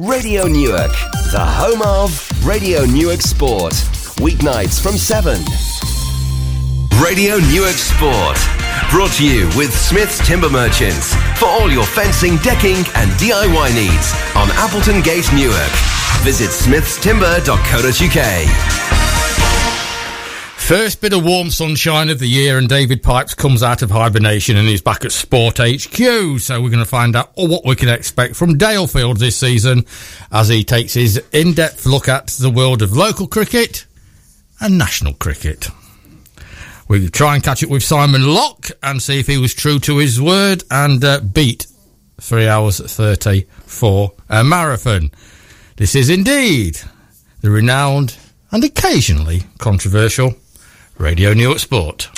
Radio Newark, the home of Radio Newark Sport. Weeknights from 7. Radio Newark Sport. Brought to you with Smith's Timber Merchants for all your fencing, decking, and DIY needs on Appleton Gate, Newark. Visit smithstimber.co.uk. First bit of warm sunshine of the year, and David Pipes comes out of hibernation and he's back at Sport HQ. So we're going to find out what we can expect from Dalefield this season as he takes his in depth look at the world of local cricket and national cricket. We'll try and catch up with Simon Locke and see if he was true to his word and uh, beat 3 hours 30 for a marathon. This is indeed the renowned and occasionally controversial Radio Newark Sport.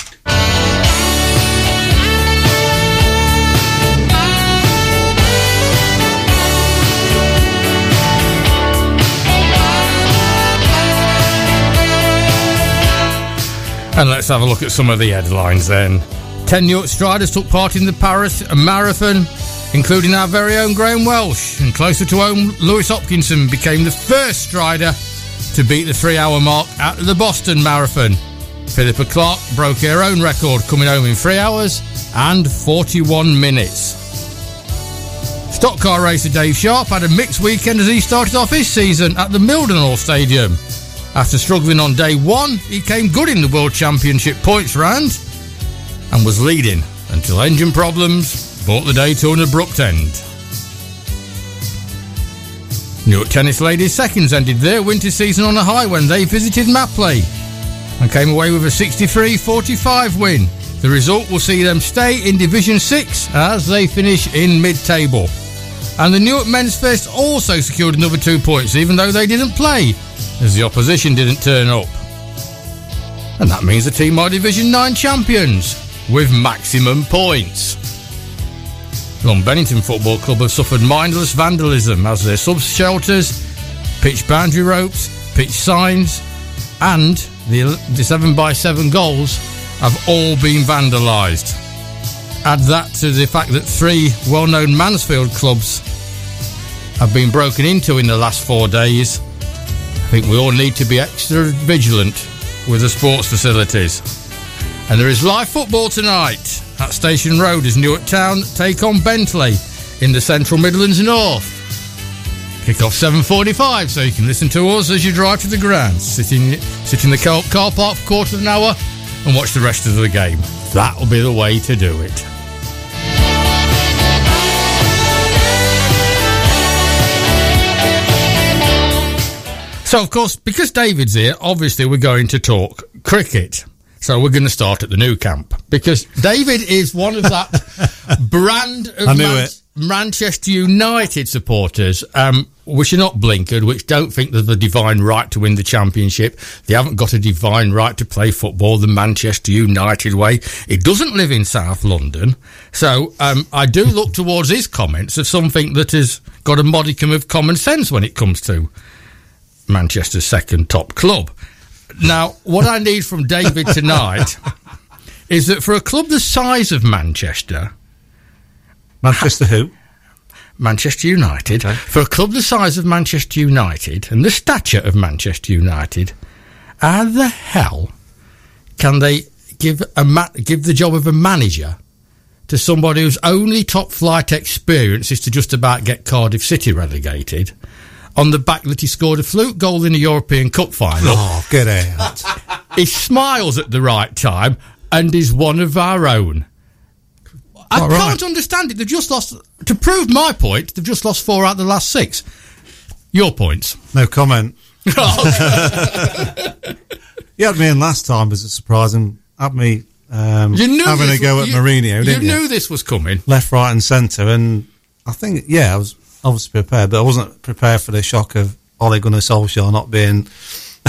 And let's have a look at some of the headlines then. 10 York Striders took part in the Paris Marathon, including our very own Graham Welsh. And closer to home, Lewis Hopkinson became the first strider to beat the three hour mark at the Boston Marathon. Philippa Clark broke her own record, coming home in 3 hours and 41 minutes. Stock car racer Dave Sharp had a mixed weekend as he started off his season at the Mildenhall Stadium. After struggling on day one, he came good in the World Championship points round and was leading until engine problems brought the day to an abrupt end. Newark Tennis Ladies Seconds ended their winter season on a high when they visited Mapley and came away with a 63 45 win. The result will see them stay in Division 6 as they finish in mid table. And the Newark Men's Fest also secured another two points, even though they didn't play, as the opposition didn't turn up. And that means the team are Division 9 champions with maximum points. Long Bennington Football Club have suffered mindless vandalism as their sub shelters, pitch boundary ropes, pitch signs, and the, the 7 by 7 goals have all been vandalised. Add that to the fact that three well known Mansfield clubs have been broken into in the last four days. I think we all need to be extra vigilant with the sports facilities. And there is live football tonight at Station Road as Newark Town take on Bentley in the Central Midlands North. Kick off 7.45 so you can listen to us as you drive to the ground. Sit in, sit in the car, car park for a quarter of an hour and watch the rest of the game. That'll be the way to do it. So, of course, because David's here, obviously we're going to talk cricket. So we're going to start at the Nou Camp because David is one of that brand of I knew it. Manchester United supporters, um, which are not blinkered, which don't think there's a divine right to win the championship. They haven't got a divine right to play football the Manchester United way. It doesn't live in South London. So um, I do look towards his comments of something that has got a modicum of common sense when it comes to Manchester's second top club. Now, what I need from David tonight is that for a club the size of Manchester, Manchester who? Manchester United, Okay. for a club the size of Manchester United and the stature of Manchester United, how the hell can they give a ma- give the job of a manager to somebody whose only top flight experience is to just about get Cardiff City relegated? On the back that he scored a fluke goal in a European Cup final. Oh, get out. He smiles at the right time and is one of our own. I right. can't understand it. They've just lost. To prove my point, they've just lost four out of the last six. Your points. No comment. You had me in last time as a surprise and had me um, You knew having a go at you, Mourinho, didn't you? knew this was coming. Left, right, and centre, and I think yeah, I was obviously prepared, but I wasn't prepared for the shock of Ole Gunnar Solskjaer not being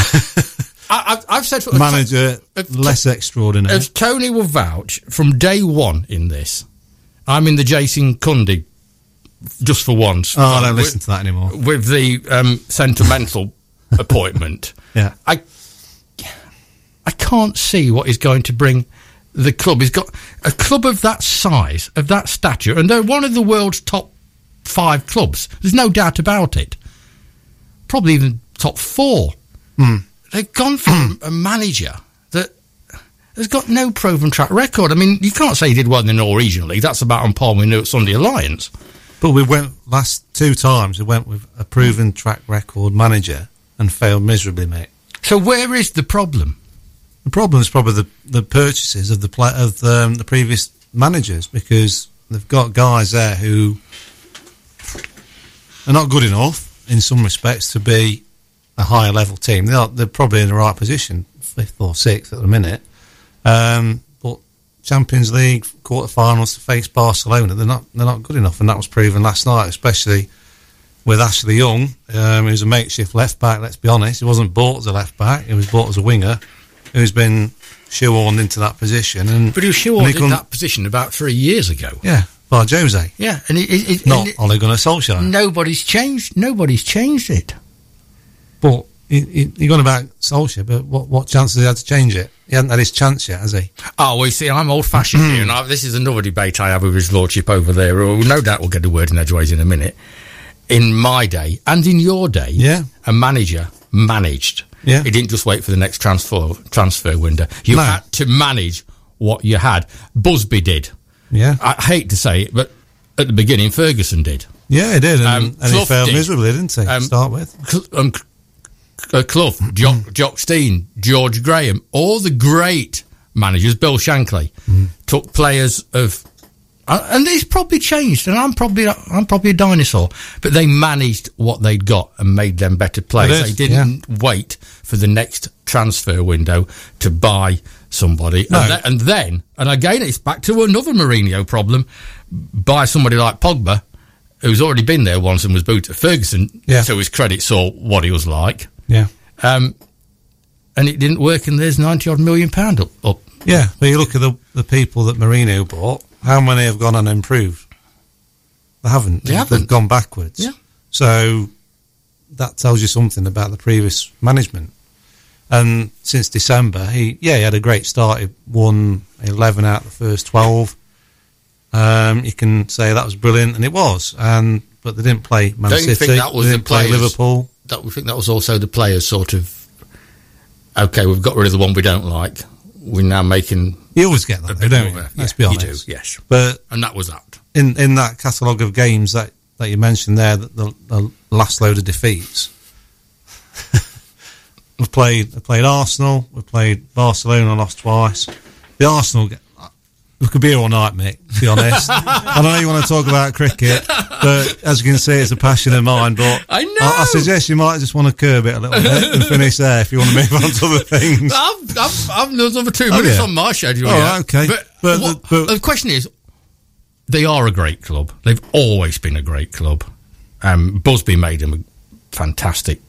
I, I've, I've said manager of- less extraordinary. As Tony will vouch from day one in this, I'm in the Jason Cundy just for once. oh, I don't with, listen to that anymore. with the um, sentimental appointment. Yeah. I I can't see what is going to bring the club. He's got a club of that size, of that stature, and they're one of the world's top five clubs. There's no doubt about it. probably even top four. Hmm. They've gone from a manager that has got no proven track record. I mean, you can't say he did well in the Norwegian League. That's about on par with Sunday Alliance. But we went last two times. We went with a proven track record manager and failed miserably, mate. So where is the problem? The problem is probably the, the purchases of the of the, um, the previous managers because they've got guys there who are not good enough in some respects to be a higher level team. They are, they're probably in the right position, fifth or sixth at the minute. Um, but Champions League quarterfinals to face Barcelona, they're not they're not good enough, and that was proven last night, especially with Ashley Young. Um, was a makeshift left back. Let's be honest, he wasn't bought as a left back; he was bought as a winger, who's been shoehorned into that position. And But he was sure he that position about three years ago. yeah, by Jose, Yeah, and it, it, it, not and it- Ole Gunnar Solskjaer. nobody's changed. Nobody's changed it. But he, he, he gone about Solskjaer, but what, what chance has he had to change it? He hasn't had his chance yet, has he? Oh, well, you see, I'm old fashioned here, and I, this is another debate I have with his lordship over there. who no doubt we'll get a word in edgeways in a minute. In my day, and in your day, Yeah. a manager managed. Yeah. He didn't just wait for the next transfer transfer window. You No. had to manage what you had. Busby did. Yeah. I hate to say it, but at the beginning, Ferguson did. Yeah, he did. And, Um, and he failed did. miserably, didn't he, Um, to start with? Cl- um, uh, Clough, Jock, Jock Stein, George Graham, all the great managers, Bill Shankly, took players of, uh, and it's probably changed. And I'm probably I'm probably a dinosaur, but they managed what they'd got and made them better players. They didn't wait for the next transfer window to buy somebody, No. and, th- and then, and again, it's back to another Mourinho problem. Buy somebody like Pogba. Who's already been there once and was booted. At Ferguson, Yeah. to his credit, saw what he was like. Yeah. Um, and it didn't work, and there's 90 odd million pound up. up. Yeah, but you look at the, the people that Mourinho bought, how many have gone and improved? They haven't. They haven't. They've gone backwards. Yeah. So that tells you something about the previous management. And since December, he yeah he had a great start. He won eleven out of the first twelve. Um, you can say that was brilliant, and it was. And but they didn't play Man Don't you City. think that was they didn't play players? Liverpool. That we think that was also the players sort of. Okay, we've got rid of the one we don't like. We're now making. You always get that, though, don't you? Let's be you honest. do, yes. But And that was that. in in that catalogue of games that, that you mentioned there, the, the, the last load of defeats, we've played we played Arsenal, we played Barcelona, lost twice. The Arsenal, we could be here all night, mate. To be honest, I know you want to talk about cricket, but as you can see, it's a passion of mine. But I know. I, suggest you might just want to curb it a little bit and finish there if you want to move on to other things. I've, I've, I've there's another two Oh, minutes yeah. on my schedule. Oh, yeah. okay. But, But what- the- but- the question is, they are a great club. They've always been a great club. Um, Busby made them a fantastic,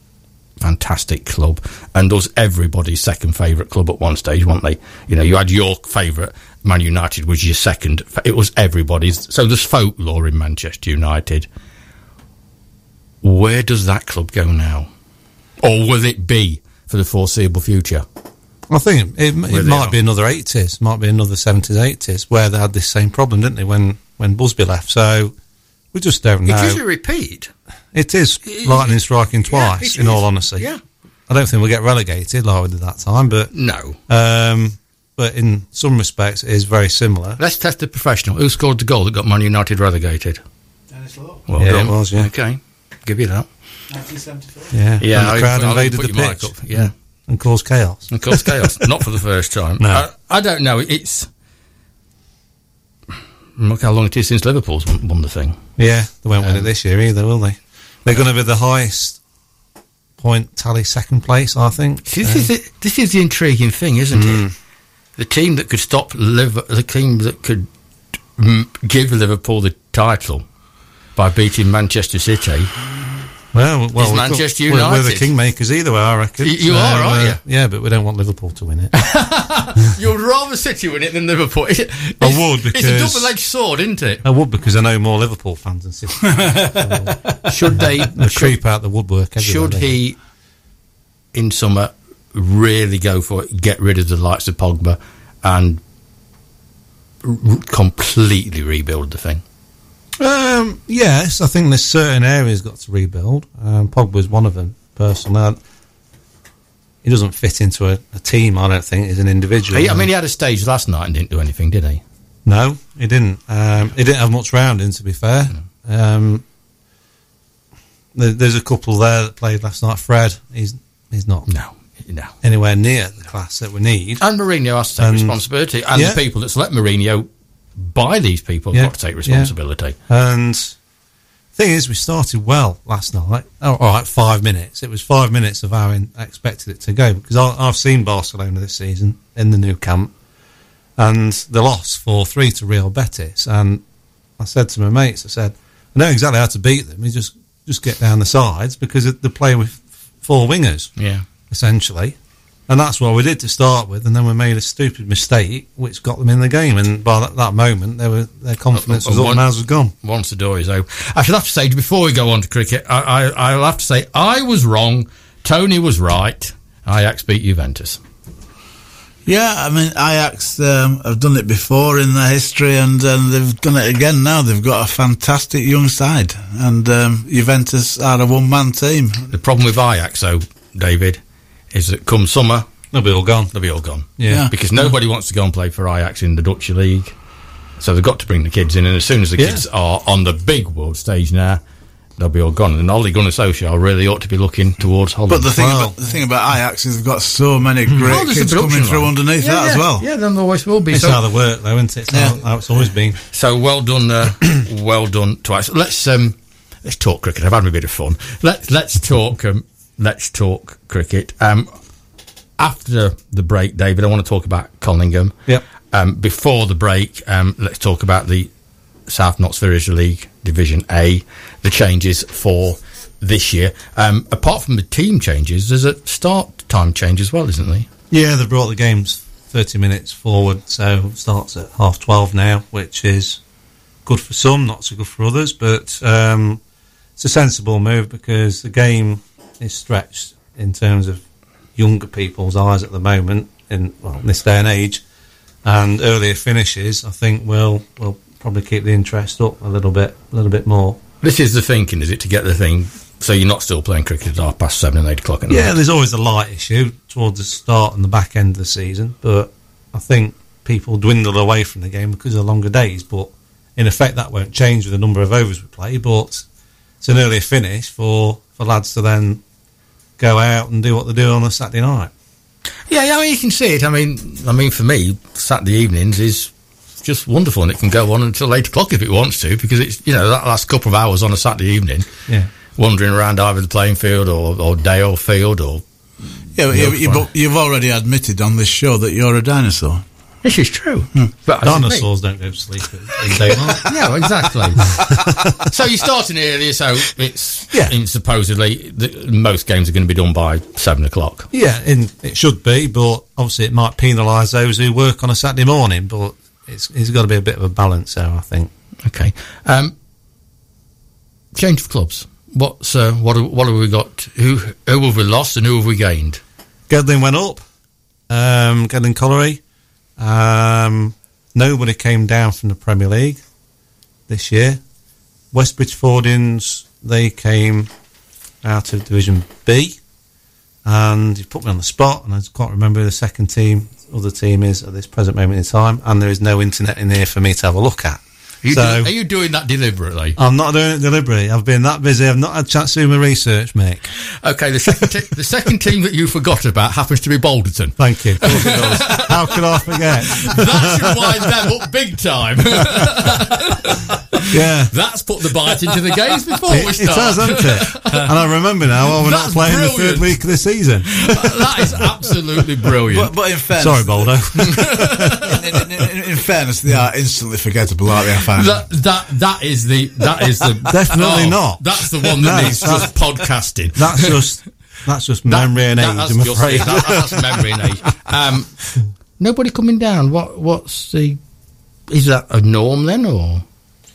fantastic club, and was everybody's second favourite club at one stage, weren't they? You know, you had your favourite. Man United was your second. It was everybody's. So there's folklore in Manchester United. Where does that club go now? Or will it be for the foreseeable future? I think it, it might are. be another eighties, might be another seventies, eighties, where they had this same problem, didn't they? When when Busby left, so we just don't know. It is a repeat. It is lightning striking twice. it in is. all honesty, Yeah. I don't think we'll get relegated like we did that time, but No. um, but in some respects, it is very similar. Let's test the professional. Who scored the goal that got Man United relegated? Denis Law, Well Yeah, done. it was, yeah. Okay. Give you that. 1974. Yeah, Yeah. and the I- crowd I'll invaded put the your pitch up. Yeah. and caused chaos. And caused chaos. Not for the first time. No. I, I don't know. It's. Look how long it is since Liverpool's won, won the thing. Yeah, they won't win it Um, this year either, will they? They're going to be the highest point tally, second place, I think. See, this, is the, this is the intriguing thing, isn't Mm. it? The team that could stop Liver, the team that could mm, give Liverpool the title by beating Manchester City. Well, well, Is we've Manchester got- we're- We're the kingmakers either way, I reckon. Y- you are, aren't uh, you? Yeah, but we don't want Liverpool to win it. You'd rather City win it than Liverpool. It's, I would, it's a double-edged sword, isn't it? I would because I know more Liverpool fans than City. Should they? They should, creep out the woodwork. should he, in summer, really go for it? Get rid of the likes of Pogba and r- completely rebuild the thing. Um, yes, I think there's certain areas got to rebuild. Um, Pogba's one of them, personally. He doesn't fit into a, a team, I don't think, as an individual. He- I mean, he had a stage last night and didn't do anything, did he? No, he didn't. Um, he didn't have much rounding, to be fair. Um, there, there's a couple there that played last night. Fred, he's he's not No, no. anywhere near the class that we need. And Mourinho has to take And- responsibility, and yeah. the people that select Mourinho by these people Yeah, have got to take responsibility. And thing is, we started well last night. Oh, all right, five minutes. It was five minutes of how I expected it to go because I, I've seen Barcelona this season in the Nou Camp, and they lost four three to Real Betis. And I said to my mates, I said, I know exactly how to beat them. You just just get down the sides because they're playing with four wingers Yeah. essentially. And that's what we did to start with, and then we made a stupid mistake which got them in the game. And by that, that moment, they were, their confidence was Uh, up, and ours was gone. Once the door is open. I should have to say, before we go on to cricket, I, I, I'll have to say, I was wrong. Tony was right. Ajax beat Juventus. Yeah, I mean, Ajax um, have done it before in their history, and um, they've done it again now. They've got a fantastic young side, and um, Juventus are a one-man team. The problem with Ajax, though, David, is that come summer, They'll be all gone. they'll be all gone. Yeah. Yeah. Because nobody wants to go and play for Ajax in the Dutch league. So they've got to bring the kids in, and as soon as the Yeah. kids are on the big world stage now, they'll be all gone. And Ole Gunnar Solskjaer really ought to be looking towards Holland. But the thing, Well- about, the thing about Ajax is they've got so many great Oh, there's a kids coming production through line. underneath yeah, that yeah. as well. Yeah, then there always will be. It's So- how they work, though, isn't it? It's Yeah. how, how it's always been. So well done, uh, well done twice. Let's um, let's talk cricket. I've had a bit of fun. Let's let's talk um, let's talk cricket. Um, after the break, David, I want to talk about Collingham. Yep. Um, before the break, um, let's talk about the South Notts League Division A, the changes for this year. Um, apart from the team changes, there's a start time change as well, isn't there? Yeah, they brought the games 30 minutes forward, so it starts at half 12 now, which is good for some, not so good for others, but um, it's a sensible move because the game is stretched in terms of younger people's eyes at the moment in, well, in this day and age, and earlier finishes, I think, will will probably keep the interest up a little bit, a little bit more. This is the thinking, is it, to get the thing so you're not still playing cricket at half past seven and eight o'clock at night? Yeah, there's always a light issue towards the start and the back end of the season, but I think people dwindle away from the game because of longer days. But in effect, that won't change with the number of overs we play. But it's an earlier finish for, for lads to then go out and do what they do on a Saturday night. Yeah, yeah, I mean, you can see it. I mean, I mean, for me, Saturday evenings is just wonderful, and it can go on until eight o'clock if it wants to, because it's you know that last couple of hours on a Saturday evening, Yeah. wandering around either the playing field or, or Dalefield or. Yeah, but you, you, but you've already admitted on this show that you're a dinosaur. This is true. But Dinosaurs don't go to sleep in daylight. Yeah, exactly. so you're starting earlier, so it's Yeah. and supposedly the, most games are going to be done by seven o'clock. yeah, in, it should be, but obviously it might penalise those who work on a Saturday morning. But it's, it's got to be a bit of a balance there, I think. Okay. Um, change of clubs. What's uh, what? have- What have we got? Who who have we lost and who have we gained? Gedling went up. Um, Gedling Colliery. Um, nobody came down from the Premier League this year. West Bridgfordians, they came out of Division B. And you put me on the spot, and I can't remember the second team, other team is at this present moment in time. And there is no internet in here for me to have a look at. Are you, So- do- are you doing that deliberately? I'm not doing it deliberately. I've been that busy. I've not had a chance to do my research, mate. Okay, the second te- the second team that you forgot about happens to be Balderton. Thank you. Of course it does. How could I forget? That should wind them up big time. Yeah. That's put the bite into the games before we It, it start. has, hasn't it? and I remember now, oh, we're not That's playing the third week of the season. that is absolutely brilliant. But, but in fairness, Sorry, Boldo. in, in, in, in fairness, they are instantly forgettable, aren't they? I find. that that that is the that is the Definitely Oh, not. That's the one that No, needs that's- just podcasting. That's just that's just That- memory and age. that's I'm just afraid. That- that's memory and age. Um, nobody coming down. What what's the? Is that a norm then, or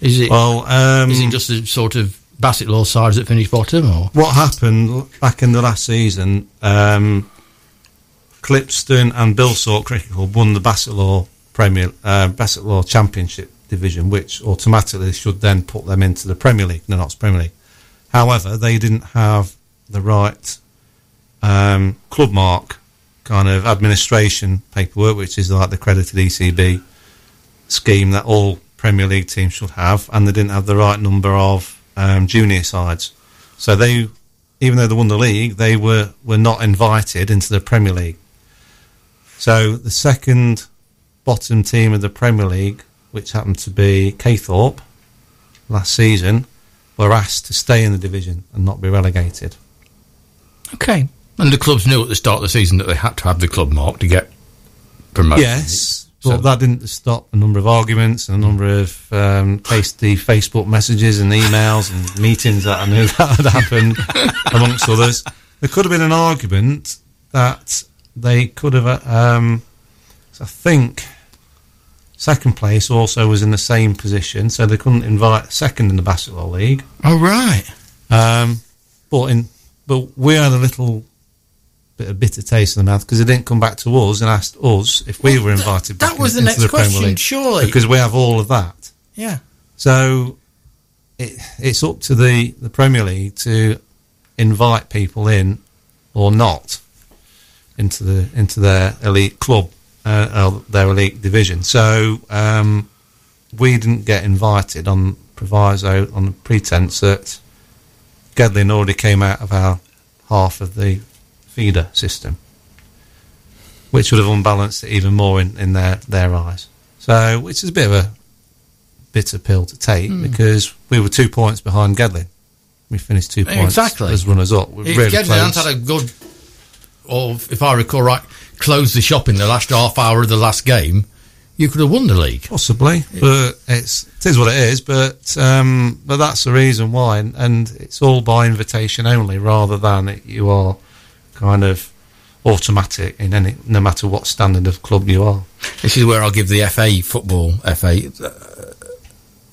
is it? well, um, is it just a sort of Bassetlaw sides that finish bottom, or what happened back in the last season? Um, Clipston and Bilsthorpe Cricket Club won the Bassetlaw Premier uh, Bassetlaw Championship division, which automatically should then put them into the Premier League, the Notts Premier League. However, they didn't have the right um, club mark kind of administration paperwork, which is like the credited ECB scheme that all Premier League teams should have, and they didn't have the right number of um, junior sides. So they, even though they won the league, they were, were not invited into the Premier League. So the second bottom team of the Premier League, which happened to be Caythorpe last season, were asked to stay in the division and not be relegated. Okay. And the clubs knew at the start of the season that they had to have the club mark to get promoted. Yes, So- but that didn't stop a number of arguments and a number of um, tasty Facebook messages and emails and meetings that I knew that had happened, amongst others. There could have been an argument that they could have, uh, um, I think, second place also was in the same position, so they couldn't invite second in the Bassetlaw league. Oh, right. Um, but in but we had a little bit of bitter taste in the mouth because they didn't come back to us and asked us if we Well, were that- invited. that back was in- the next Premier question, League. surely. because we have all of that. Yeah. So it, it's up to the the Premier League to invite people in or not into the into their elite club, uh, uh, their elite division. So um, we didn't get invited on proviso on the pretense that Gedling already came out of our half of the feeder system, which would have unbalanced it even more in, in their, their eyes. So, which is a bit of a bitter pill to take because we were two points behind Gedling. We finished two points Exactly. as runners up. We're If really Gedling had a good, or if I recall right, closed the shop in the last half hour of the last game, you could have won the league. Possibly, but it's it is what it is. But um, but that's the reason why, and, and it's all by invitation only, rather than it, you are kind of automatic in any, no matter what standard of club you are. This is where I'll give the FA football FA uh,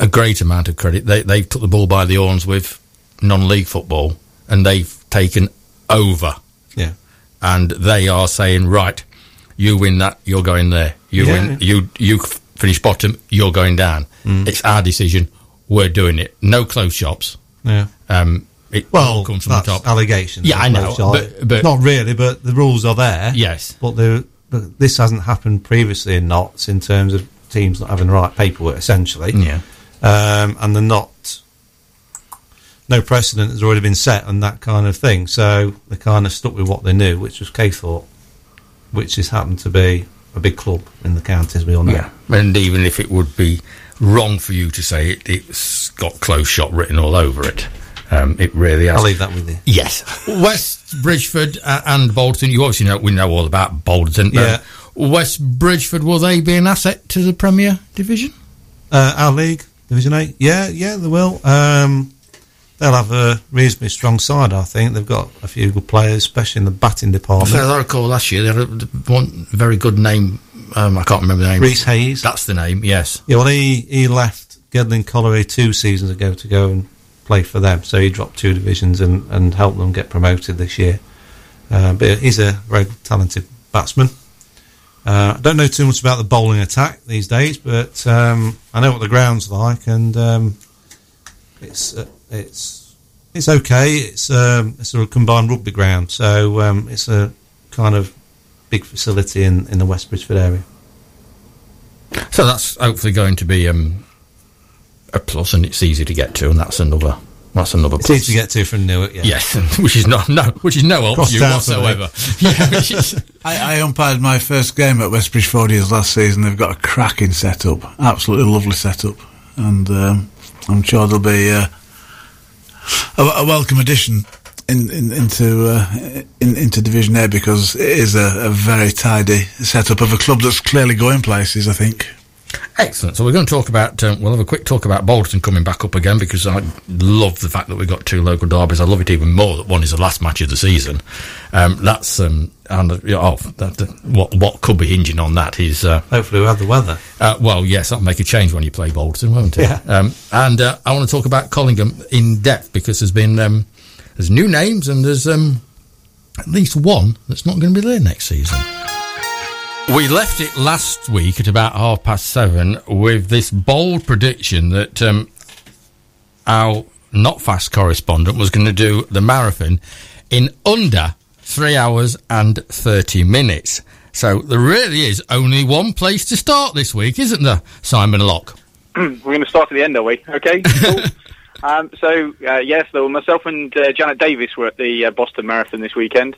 a great amount of credit. They they took the ball by the horns with non-league football, and they've taken over. Yeah, and they are saying, right, you win that, you're going there. You Yeah. win, you you finish bottom, you're going down. Mm. It's our decision. We're doing it. No closed shops. yeah. Um, it Well, comes from that's the top. allegations. Yeah, I know, but- but- not really. But the rules are there. Yes. but, the, but this hasn't happened previously in Notts in terms of teams not having the right paperwork, essentially. Yeah. um, and they're not. No precedent has already been set on that kind of thing, so they kind of stuck with what they knew, which was Caythorpe, which has happened to be a big club in the county, as we all know. Yeah. And even if it would be wrong for you to say it, it's got close shot written all over it. Um, it really has. I'll leave that with you. Yes. West Bridgford uh, and Bolton. You obviously know we know all about Bolton. Yeah. West Bridgford will they be an asset to the Premier Division? Uh, our league, Division Eight, yeah, yeah, they will. Um, they'll have a reasonably strong side, I think. They've got a few good players, especially in the batting department. As I recall last year, they had one very good name. Um, I can't remember the name. Reese Hayes. That's the name. Yes. Yeah, well, he, he left Gedling Colliery two seasons ago to go and play for them. So he dropped two divisions and, and helped them get promoted this year. Uh, but he's a very talented batsman. Uh, I don't know too much about the bowling attack these days, but um, I know what the ground's like, and um, it's uh, it's it's okay. It's um, it's a combined rugby ground, so um, it's a kind of big facility in, in the West Bridgford area. So that's hopefully going to be um, a plus, and it's easy to get to, and that's another. That's another. It's plus. easy to get to from Newark, yeah. Yes, which is not no, which is no help Cross to you town for me. whatsoever. yeah, which is, I, I umpired my first game at West Bridgfordians last season. They've got a cracking setup, absolutely lovely setup, and um, I'm sure there'll be uh, a, a welcome addition in, in, into uh, in, into Division A because it is a, a very tidy setup of a club that's clearly going places. I think. Excellent. So we're going to talk about. Um, we'll have a quick talk about Bolton coming back up again because I love the fact that we've got two local derbies. I love it even more that one is the last match of the season. Um, that's um, and oh, that, that- what what could be hinging on that is uh, Hopefully, we'll have the weather. uh, well, yes, that'll make a change when you play Bolton, won't it? Yeah. Um, and uh, I want to talk about Collingham in depth because there's been um, there's new names and there's um, at least one that's not going to be there next season. We left it last week at about half past seven with this bold prediction that um, our not fast correspondent was going to do the marathon in under three hours and 30 minutes. So there really is only one place to start this week, isn't there, Simon Locke? We're going to start at the end, are we? Okay. Cool. um, so uh, yes, though myself and uh, Janet Davis were at the uh, Boston Marathon this weekend.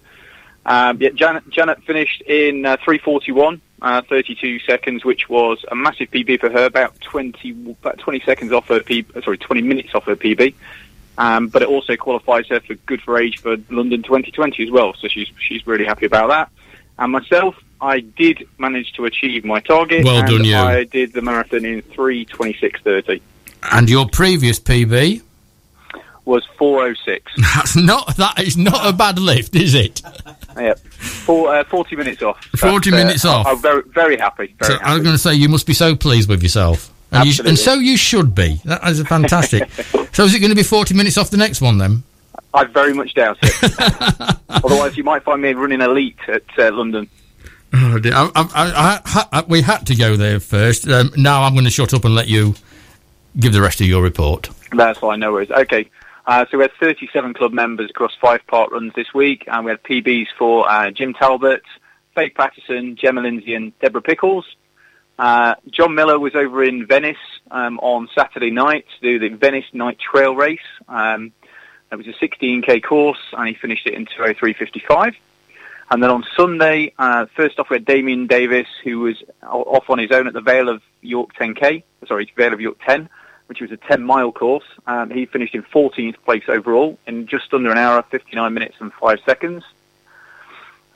Um, yeah, Janet, Janet finished in uh, 3:41, uh, 32 seconds, which was a massive PB for her, about 20 about 20 seconds off her PB, sorry, 20 minutes off her PB. Um, but it also qualifies her for good for age for London 2020 as well. So she's she's really happy about that. And myself, I did manage to achieve my target. Well and done, you. I did the marathon in 3:26:30. And your previous PB? Was 4:06. That's not, that is not a bad lift, is it? Yep. Four, uh, 40 minutes off. 40 That's, uh, minutes off. I'm very, very happy. Very So I was going to say, you must be so pleased with yourself. And, you, and so you should be. That is fantastic. so is it going to be 40 minutes off the next one then? I very much doubt it. Otherwise, you might find me running elite at uh, London. Oh, dear. I, I, I, I, I, we had to go there first. Um, now I'm going to shut up and let you give the rest of your report. That's fine, no worries. Okay. Uh, so we had 37 club members across five parkruns this week, and we had PBs for uh, Jim Talbot, Faith Patterson, Gemma Lindsay, and Deborah Pickles. Uh, John Miller was over in Venice um, on Saturday night to do the Venice Night Trail Race. Um, it was a 16k course, and he finished it in 203.55. And then on Sunday, uh, first off, we had Damien Davis, who was off on his own at the Vale of York 10K, sorry, Vale of York 10, which was a 10 mile course. Um, he finished in 14th place overall in just under an hour, 59 minutes and 5 seconds.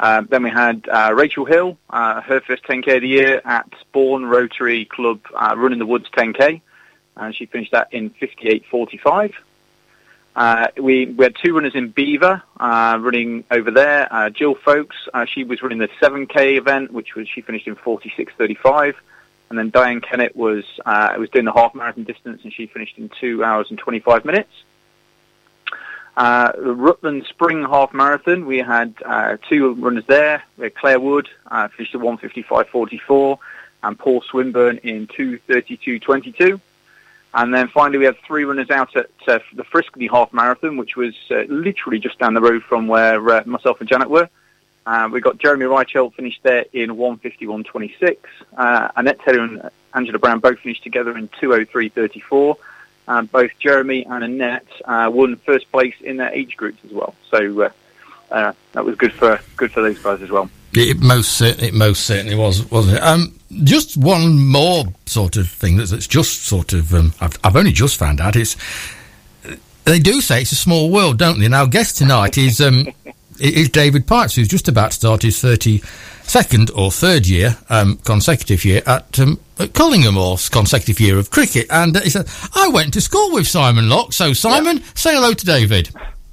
Um, then we had uh, Rachel Hill, uh, her first 10k of the year at Bourne Rotary Club uh, Run in the Woods 10k, and she finished that in 58.45. Uh, we, we had two runners in Belvoir uh, running over there. Uh, Jill Folks, uh, she was running the 7k event, which was she finished in 46.35. And then Diane Kennett was uh, was doing the half marathon distance, and she finished in two hours and 25 minutes. Uh, the Rutland Spring Half Marathon, we had uh, two runners there. We had Claire Wood, uh, finished at 155.44, and Paul Swinburne in 232.22. And then finally, we had three runners out at uh, the Friskney Half Marathon, which was uh, literally just down the road from where uh, myself and Janet were. Uh, we got Jeremy Reichelt finished there in 151.26. Uh, Annette Taylor and Angela Brown both finished together in 203.34. Um, both Jeremy and Annette uh, won first place in their age groups as well. So uh, uh, that was good for good for those guys as well. It most it most certainly was, wasn't it? Um, just one more sort of thing that's, that's just sort of um, I've, I've only just found out. It's they do say it's a small world, don't they? And our guest tonight is um, is David Pipes, who's just about to start his thirty second or third year um, consecutive year at, um, at Collingham or consecutive year of cricket. And uh, he said, "I went to school with Simon Locke." So Simon, say hello to David.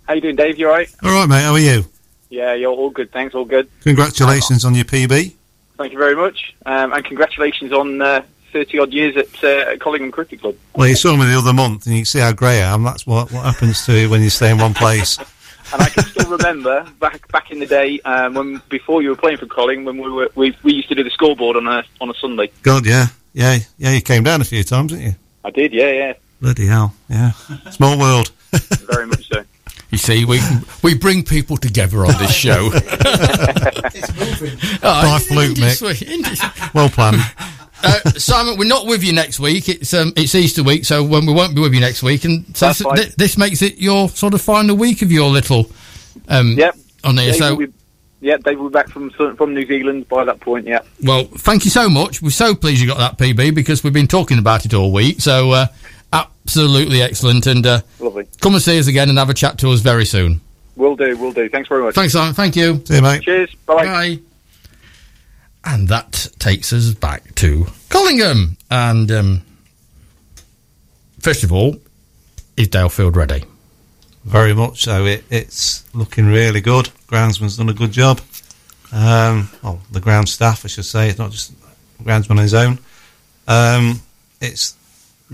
How you doing, Dave? You all right? All right, mate. How are you? Yeah, you're all good. Thanks, all good. Congratulations on your PB. Thank you very much, um, and congratulations on uh, 30 odd years at, uh, at Collingham Cricket Club. Well, you saw me the other month, and you can see how grey I am. That's what what happens to you when you stay in one place. And I can still remember back back in the day um, when before you were playing for Collingham, when we were we, we used to do the scoreboard on a on a Sunday. God, yeah, yeah, yeah. You came down a few times, didn't you? I did, yeah, yeah, Bloody hell, yeah. Small world. very much so. You see, we we bring people together on this show. It's moving. Oh, By isn't fluke, Mick. sweet? Isn't it? Well planned. uh, Simon, we're not with you next week. It's um, it's Easter week, so when we won't be with you next week, and so That's this, fine. th- this makes it your sort of final week of your little um, Yep. on here. Dave So, will be, yeah, Dave will be back from from New Zealand by that point. Yeah, well, thank you so much. We're so pleased you got that PB because we've been talking about it all week. So, uh, absolutely excellent, and uh, lovely. come and see us again and have a chat to us very soon. Will do, will do. Thanks very much. Thanks, Simon. Thank you. See you, mate. Cheers. Bye. Bye. And that takes us back to Collingham. And um, first of all, is Dalefield ready? Very much so. It, it's looking really good. Groundsman's done a good job. Um, well, the ground staff, I should say. It's not just groundsman on his own. Um, it's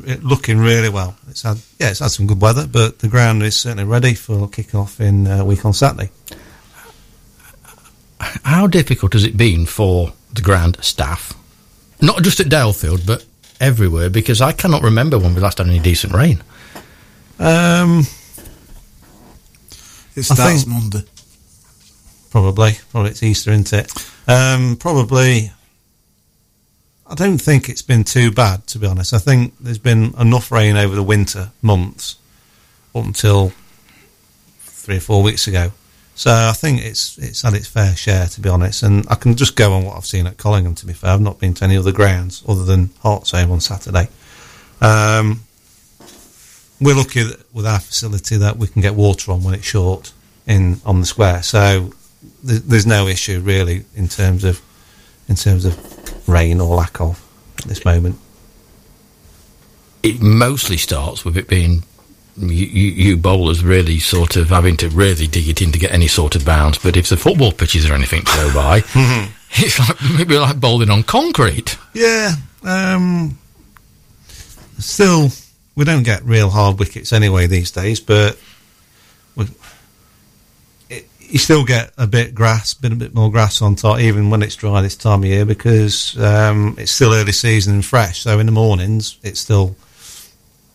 it looking really well. It's had yeah, it's had some good weather, but the ground is certainly ready for kick off in uh, week on Saturday. How difficult has it been for the ground staff, not just at Dalefield, but everywhere? Because I cannot remember when we last had any decent rain. Um, It starts think- Monday. Probably, probably it's Easter, isn't it? Um, probably. I don't think it's been too bad, to be honest. I think there's been enough rain over the winter months up until three or four weeks ago. So I think it's it's had its fair share, to be honest. And I can just go on what I've seen at Collingham. To be fair, I've not been to any other grounds other than Hartsholme on Saturday. Um, we're lucky with our facility that we can get water on when it's short in on the square. So th- there's no issue really in terms of in terms of rain or lack of at this moment. It mostly starts with it being you, you, bowlers really sort of having to really dig it in to get any sort of bounce. But if the football pitches or anything to go by, it's like maybe like bowling on concrete. Yeah. Um, still, we don't get real hard wickets anyway these days, but we, it, you still get a bit grass, bit a bit more grass on top, even when it's dry this time of year, because um, it's still early season and fresh. So in the mornings, it's still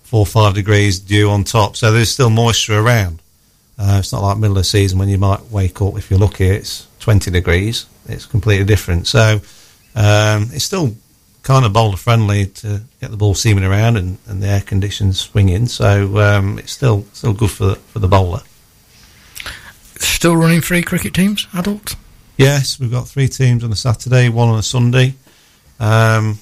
four or five degrees dew on top, so there's still moisture around. Uh, it's not like middle of season when you might wake up if you're lucky. It's 20 degrees. It's completely different. So um, it's still kind of bowler friendly to get the ball seaming around and, and the air conditions swinging. So um, it's still still good for the, for the bowler. Still running three cricket teams, adults. Yes, we've got three teams on a Saturday, one on a Sunday. Um,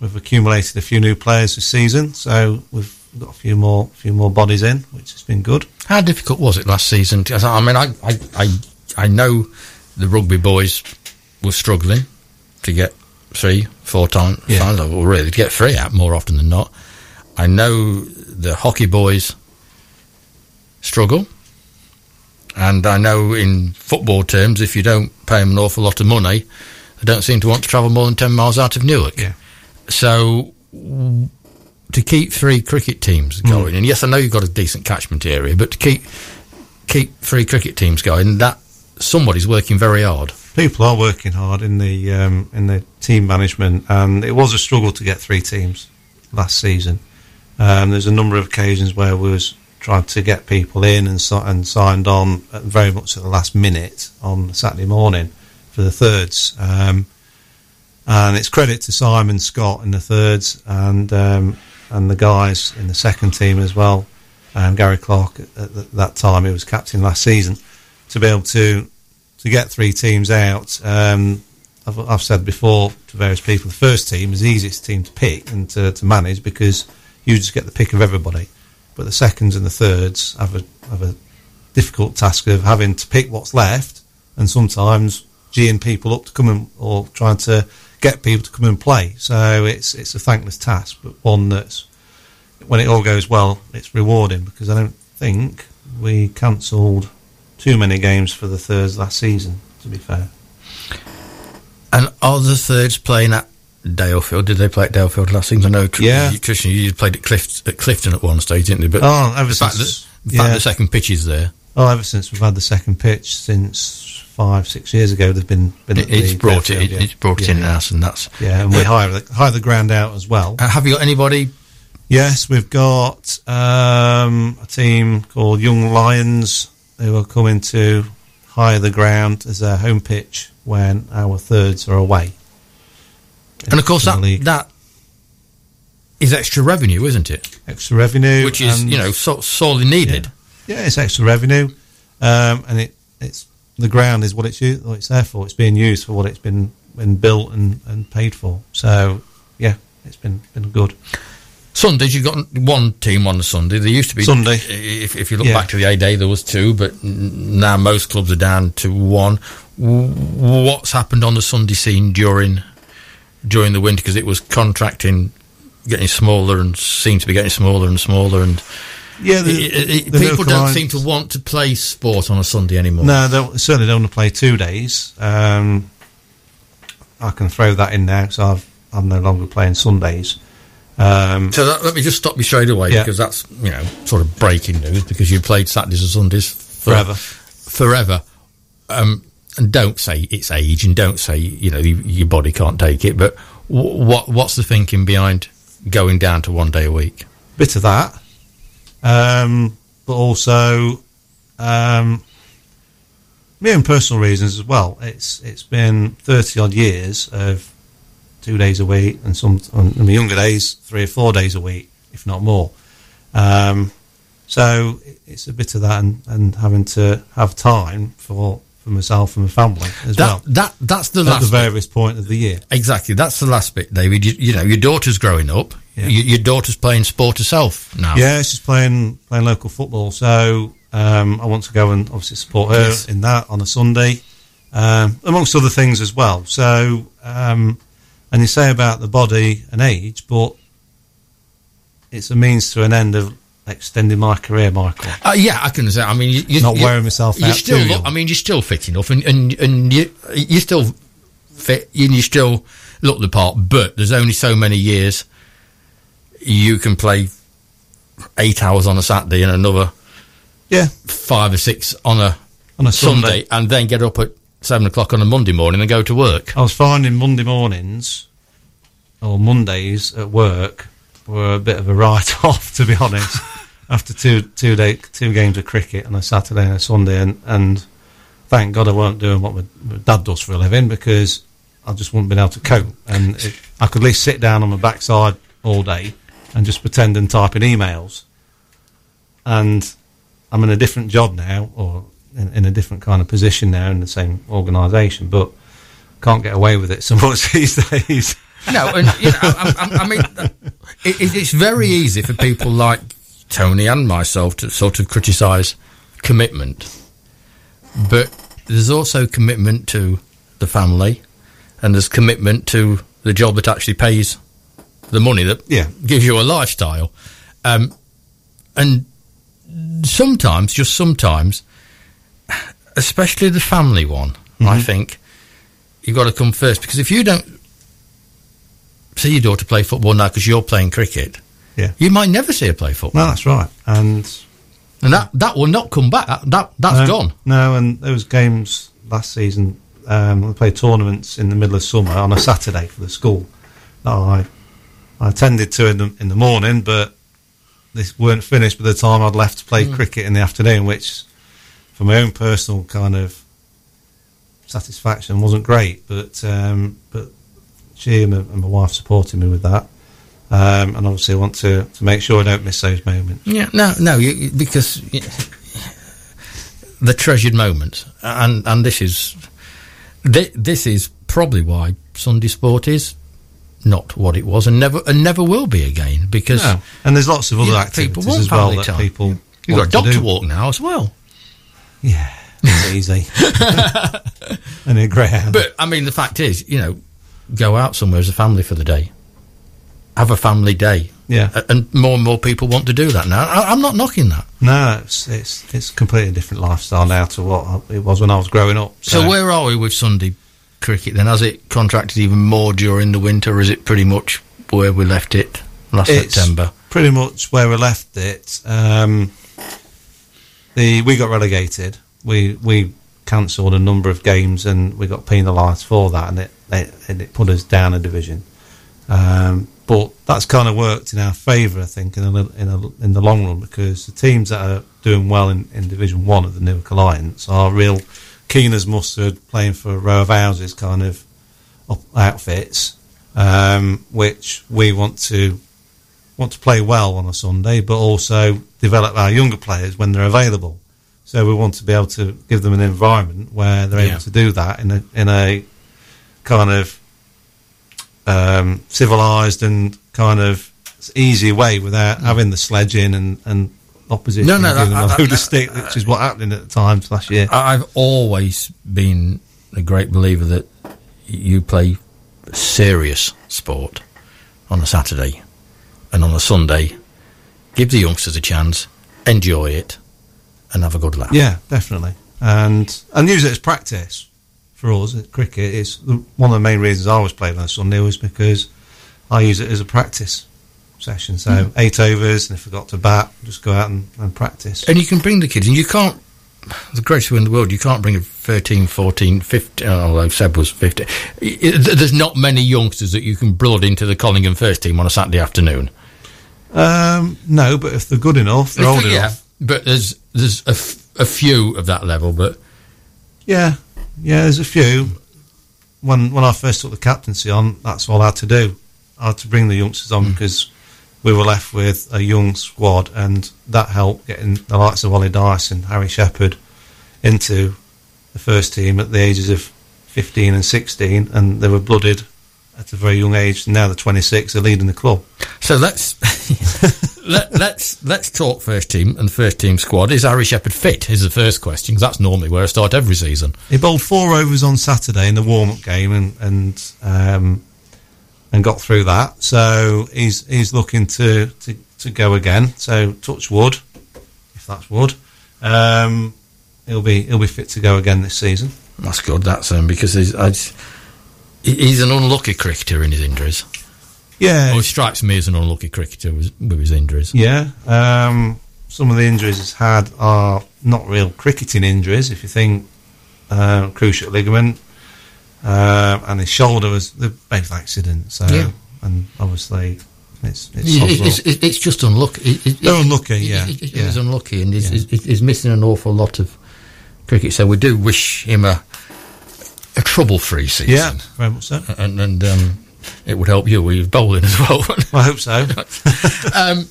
we've accumulated a few new players this season, so we've got a few more few more bodies in, which has been good. How difficult was it last season? I mean, I, I, I, I know the rugby boys were struggling to get three, four times, Yeah. times, or really to get three out more often than not. I know the hockey boys struggle. And I know in football terms, if you don't pay them an awful lot of money, they don't seem to want to travel more than 10 miles out of Newark. Yeah. So to keep three cricket teams going, and yes, I know you've got a decent catchment area, but to keep keep three cricket teams going, that somebody's working very hard. People are working hard in the um, in the team management, and it was a struggle to get three teams last season. Um, there's a number of occasions where we was trying to get people in and, si- and signed on very much at the last minute on Saturday morning for the thirds. Um, and it's credit to Simon Scott in the thirds and um, and the guys in the second team as well. Um, Gary Clark at, at that time, he was captain last season, to be able to to get three teams out. Um, I've, I've said before to various people, the first team is the easiest team to pick and to, to manage because you just get the pick of everybody. But the seconds and the thirds have a have a difficult task of having to pick what's left, and sometimes geeing people up to come and or trying to get people to come and play. So it's it's a thankless task, but one that's when it all goes well, it's rewarding because I don't think we cancelled too many games for the thirds last season. To be fair, And are the thirds playing at Dalefield? Did they play at Dalefield last season? I know, tr- Yeah. you- you played at, Clift, at Clifton at one stage, didn't you? But oh, ever the fact, that, since the fact yeah. the second pitch is there, oh, ever since we've had the second pitch since five six years ago, they've been been it, it's brought it, yeah. it's brought it yeah, in house, and that's. Yeah, and we hire the, hire the ground out as well. Uh, have you got anybody? Yes, we've got um, a team called Young Lions who are coming to hire the ground as their home pitch when our thirds are away. And of course, that league. that is extra revenue, isn't it? extra revenue, Which is, you know, so, sorely needed. yeah, it's extra revenue, um, and it it's the ground is what it's u- what it's there for. It's being used for what it's been been built and, and paid for. So yeah, it's been been good. Sundays, you've got one team on the Sunday. There used to be Sunday. If, if you look Yeah. back to the A Day, there was two, but now most clubs are down to one. What's happened on the Sunday scene during during the winter? Because it was contracting, getting smaller, and seemed to be getting smaller and smaller, and Yeah, the, it- it- the people don't seem to want to play sport on a Sunday anymore. No, they certainly don't want to play two days. Um, I can throw that in there because I've, I'm no longer playing Sundays. Um, So that, let me just stop you straight away Yeah. because that's you know sort of breaking news because you played Saturdays and Sundays for, Forever. forever. Um, and don't say it's age, and don't say you know you, your body can't take it. But w- what what's the thinking behind going down to one day a week? bit of that, um, but also um, my own personal reasons as well. It's it's been thirty odd years of two days a week, and some on my younger days three or four days a week, if not more. Um, so it's a bit of that, and, and having to have time for for myself and my family as That well that that's the at the last bit. various point of the year. exactly. That's the last bit, David. You, you know, your daughter's growing up. Yeah. Your, your daughter's playing sport herself now. Yeah, she's playing playing local football, so um, I want to go and obviously support her Yes. in that on a Sunday, um, amongst other things as well. So, um, and you say about the body and age, but it's a means to an end of extending my career, Michael. Uh, yeah, I can say. I mean, you, you, Not you- wearing myself you out still too look. young. I mean, you're still fit enough, and and and you you still fit, and you still look the part. But there's only so many years you can play eight hours on a Saturday and another Yeah, five or six on a on a Sunday, Sunday. and then get up at seven o'clock on a Monday morning and go to work. I was finding Monday mornings or Mondays at work were a bit of a write off, to be honest. After two two day two games of cricket on a Saturday and a Sunday, and, and thank God I weren't doing what my, my dad does for a living because I just wouldn't been able to cope. And it, I could at least sit down on my backside all day and just pretend and type in emails. And I'm in a different job now, or in, in a different kind of position now in the same organisation, but can't get away with it so much these days. No, and you know, I, I, I mean, it, it- it's very easy for people like Tony and myself to sort of criticise commitment, but there's also commitment to the family, and there's commitment to the job that actually pays the money that Yeah. gives you a lifestyle, um, and sometimes, just sometimes, especially the family one, I think you've got to come first because if you don't see your daughter play football now because you're playing cricket, Yeah. you might never see her play football, No, that's right. And and that that will not come back. That, that that's no, gone. No, and there was games last season. Um, we played tournaments in the middle of summer on a Saturday for the school. That I I attended to in the in the morning, but this weren't finished by the time I'd left to play cricket in the afternoon, which for my own personal kind of satisfaction wasn't great. But um, but she and my, and my wife supported me with that. Um, and obviously, I want to, to make sure I don't miss those moments. Yeah, no, no, you- because you, the treasured moments, and and this is this is probably why Sunday sport is not what it was, and never and never will be again. Because No. And there's lots of other activities want as well that time. people You've got a to do. walk now as well. Yeah, it's easy. and a greyhound. But I mean, the fact is, you know, go out somewhere as a family for the day, have a family day, yeah, and more and more people want to do that now. I, I'm not knocking that. no, it's it's it's completely different lifestyle now to what it was when I was growing up. So, where are we with Sunday cricket then? Has it contracted even more during the winter, or is it pretty much where we left it last It's September? pretty much where we left it. Um, the we got relegated. We we cancelled a number of games and we got penalised for that, and it, it and it put us down a division. Um, but that's kind of worked in our favour, I think, in a, in a, in the long run, because the teams that are doing well in, in Division One of the Newark Alliance are real keen as mustard, playing for a row of houses kind of outfits, um, which we want to want to play well on a Sunday, but also develop our younger players when they're available. So we want to be able to give them an environment where they're Yeah. able to do that in a in a kind of um, civilized and kind of easy way without having the sledging and and opposition No, no, giving them a load of stick, which is what happened at the times last year. I've always been a great believer that you play serious sport on a Saturday and on a Sunday. Give the youngsters a chance, enjoy it, and have a good laugh. Yeah, definitely, and and use it as practice for us at cricket. It's one of the main reasons I always played on a Sunday was because I use it as a practice session. So Hmm. eight overs, and if I got to bat, just go out and, and practice. And you can bring the kids, and you can't. The greatest way in the world, you can't bring a 13, 14, 15, although Seb was 50. I- I- There's not many youngsters that you can blood into the Collingham first team on a Saturday afternoon. Um, no, but if they're good enough, they're old yeah, enough. but there's there's a, f- a few of that level, but Yeah, yeah. There's a few. When when I first took the captaincy on, that's all I had to do. I had to bring the youngsters on because we were left with a young squad, and that helped getting the likes of Ollie Dyson, Harry Shepherd into the first team at the ages of 15 and 16, and they were blooded at a very young age. And now they're 26, they're leading the club. So let's let, let's let's talk first team and first team squad. Is Harry Shepherd fit? Is the first question 'cause that's normally where I start every season. He bowled four overs on Saturday in the warm-up game, and and um, and got through that. So he's he's looking to, to, to go again. So touch wood, if that's wood. Um, he'll be he'll be fit to go again this season. That's good. That's um, because he's I just- he's an unlucky cricketer in his injuries. Yeah, Or he strikes me as an unlucky cricketer with, with his injuries. yeah. Um, some of the injuries he's had are not real cricketing injuries. If you think uh, cruciate ligament uh, and his shoulder was they're both accidents. So Yeah. and obviously it's it's, It's, it's, it's just unlucky. It- it- They're unlucky, yeah, it- it- yeah. He's unlucky, and he's, Yeah. he's missing an awful lot of cricket. So we do wish him a a trouble-free season. yeah, very much so. and and um, it would help you with bowling as well. I hope so. um,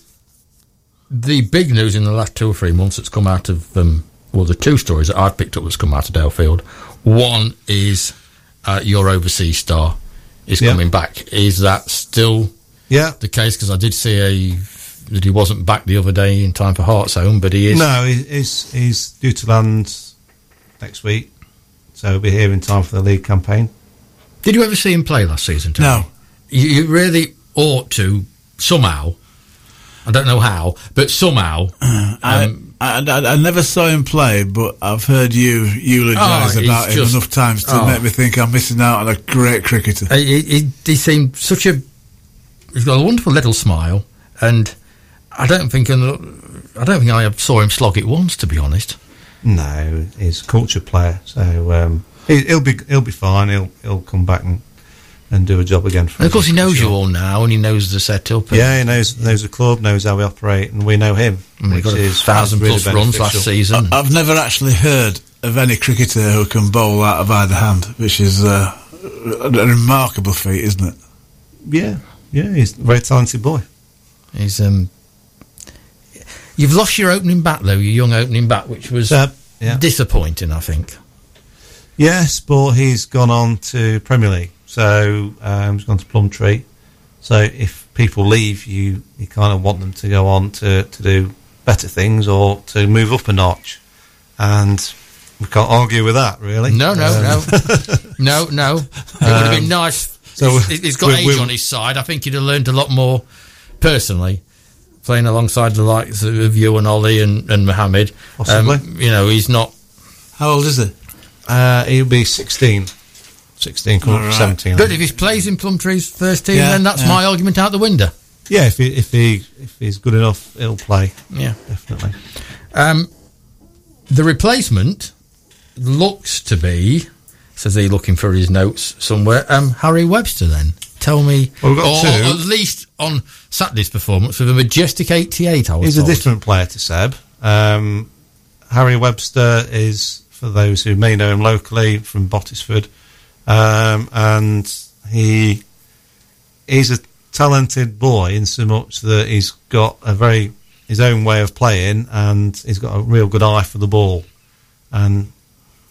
the big news in the last two or three months that's come out of um, well, the two stories that I've picked up that's come out of Dalefield. One is uh, your overseas star is Yeah. coming back. Is that still yeah. the case? Because I did see a that he wasn't back the other day in time for Hearts Home, but he is. No, he's he's due to land next week, so he'll be here in time for the league campaign. Did you ever see him play last season? Tony? No. You, you really ought to somehow. I don't know how, but somehow. Um, I, I, I never saw him play, but I've heard you eulogise Oh, he's about him just- enough times to oh. make me think I'm missing out on a great cricketer. He, he, he seemed such a. He's got a wonderful little smile, and I don't think. I don't think I saw him slog it once, to be honest. No, he's a culture player, so um, he, he'll be he'll be fine. He'll he'll come back and, and do a job again. For And of course, he knows sure. you all now, and he knows the setup. and- Yeah, he knows knows the club, knows how we operate, and we know him. and he which got a is thousand really plus runs last season. I've never actually heard of any cricketer who can bowl out of either hand, which is uh, a, a remarkable feat, isn't it? Yeah, yeah, he's a very talented boy. He's um. You've lost your opening bat though, your young opening bat, which was So, yeah. disappointing. I think. Yes, but he's gone on to Premier League, so um, he's gone to Plumtree. So if people leave, you you kind of want them to go on to, to do better things or to move up a notch, and we can't argue with that, really. No, no, Um, no, no, no. It would have been nice. so he's, he's got we- age we- on his side. I think he'd have learned a lot more personally playing alongside the likes of you and Ollie and, and Mohammed. Possibly. Um, you know, he's not. How old is he? Uh, he'll be 16. 16, coming up to Alright. 17. But if he plays in Plumtree's first team, Yeah, then that's yeah. my argument out the window. yeah, if he, if he if he's good enough, he'll play, Yeah. definitely. Um, the replacement looks to be, says he looking for his notes somewhere, um, Harry Webster then. Tell me, Well, we've got or two. at least on Saturday's performance with a majestic 88, I was He's a different player to Seb. Um, Harry Webster is, for those who may know him locally, from Bottesford, um, and he he's a talented boy in so much that he's got a very his own way of playing, and he's got a real good eye for the ball, and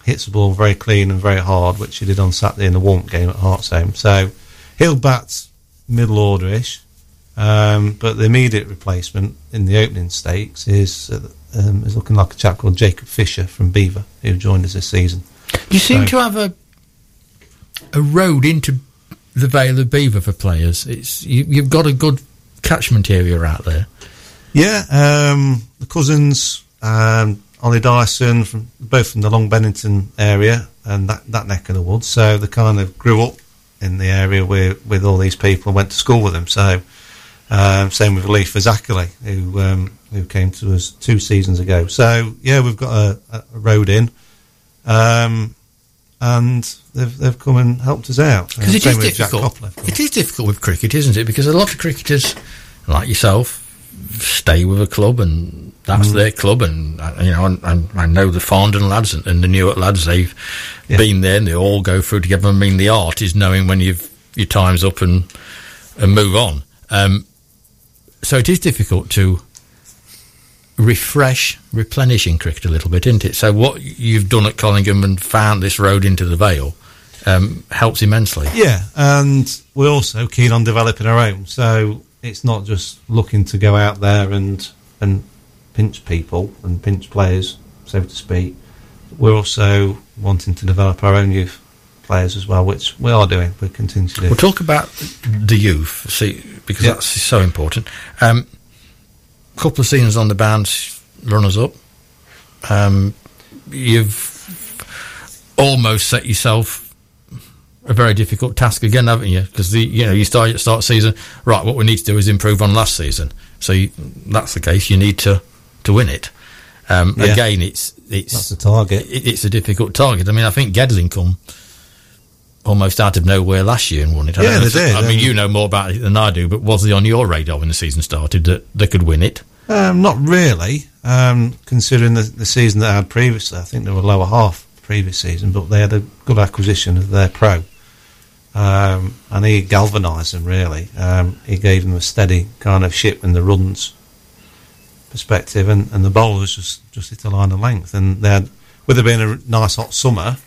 hits the ball very clean and very hard, which he did on Saturday in the warm game at Hearts Home. So he'll bat middle orderish. Um, but the immediate replacement in the opening stakes is um, is looking like a chap called Jacob Fisher from Belvoir, who joined us this season. You seem So- to have a a road into the Vale of Belvoir for players. It's you, you've got a good catchment area out there. Yeah, um, the cousins, um, Ollie Dyson, from both from the Long Bennington area and that, that neck of the woods. So they kind of grew up in the area with with all these people and went to school with them. So um, same with Leif Zachary, who um, who came to us two seasons ago. So yeah, we've got a, a road in. Um, and they've they've come and helped us out. Because it is difficult. It is difficult with cricket, isn't it? Because a lot of cricketers, like yourself, stay with a club and that's their club, and uh, you know, and, and I know the Farndon lads and, and the Newark lads. They've Yeah. been there, and they all go through together. I mean, the art is knowing when you've your time's up and and move on. Um, so it is difficult to refresh, replenish in cricket a little bit, isn't it? So what you've done at Collingham and found this road into the Vale um, helps immensely. Yeah, and we're also keen on developing our own. So it's not just looking to go out there and and pinch people and pinch players, so to speak. We're also wanting to develop our own youth players as well, which we are doing. We continue to do. We'll talk about the youth, see, because Yeah. that's so important. Um, couple of seasons on the bounce, runners up. Um, you've almost set yourself a very difficult task again, haven't you? Because the you know you start start season right. What we need to do is improve on last season. So you, that's the case. You need to to win it. Um, Yeah. Again, it's it's That's the target. it, it's a difficult target. I mean, I think Gedling come almost out of nowhere last year and won it. I Yeah, they did, I mean, you know more about it than I do, but was it on your radar when the season started that they could win it? Um, not really, um, considering the, the season they had previously. I think they were lower half previous season, but they had a good acquisition of their pro. Um, and he galvanised them, really. Um, he gave them a steady kind of ship in the runs perspective, and, and the bowlers just, just hit a line of length. And they had, with it being a nice hot summer,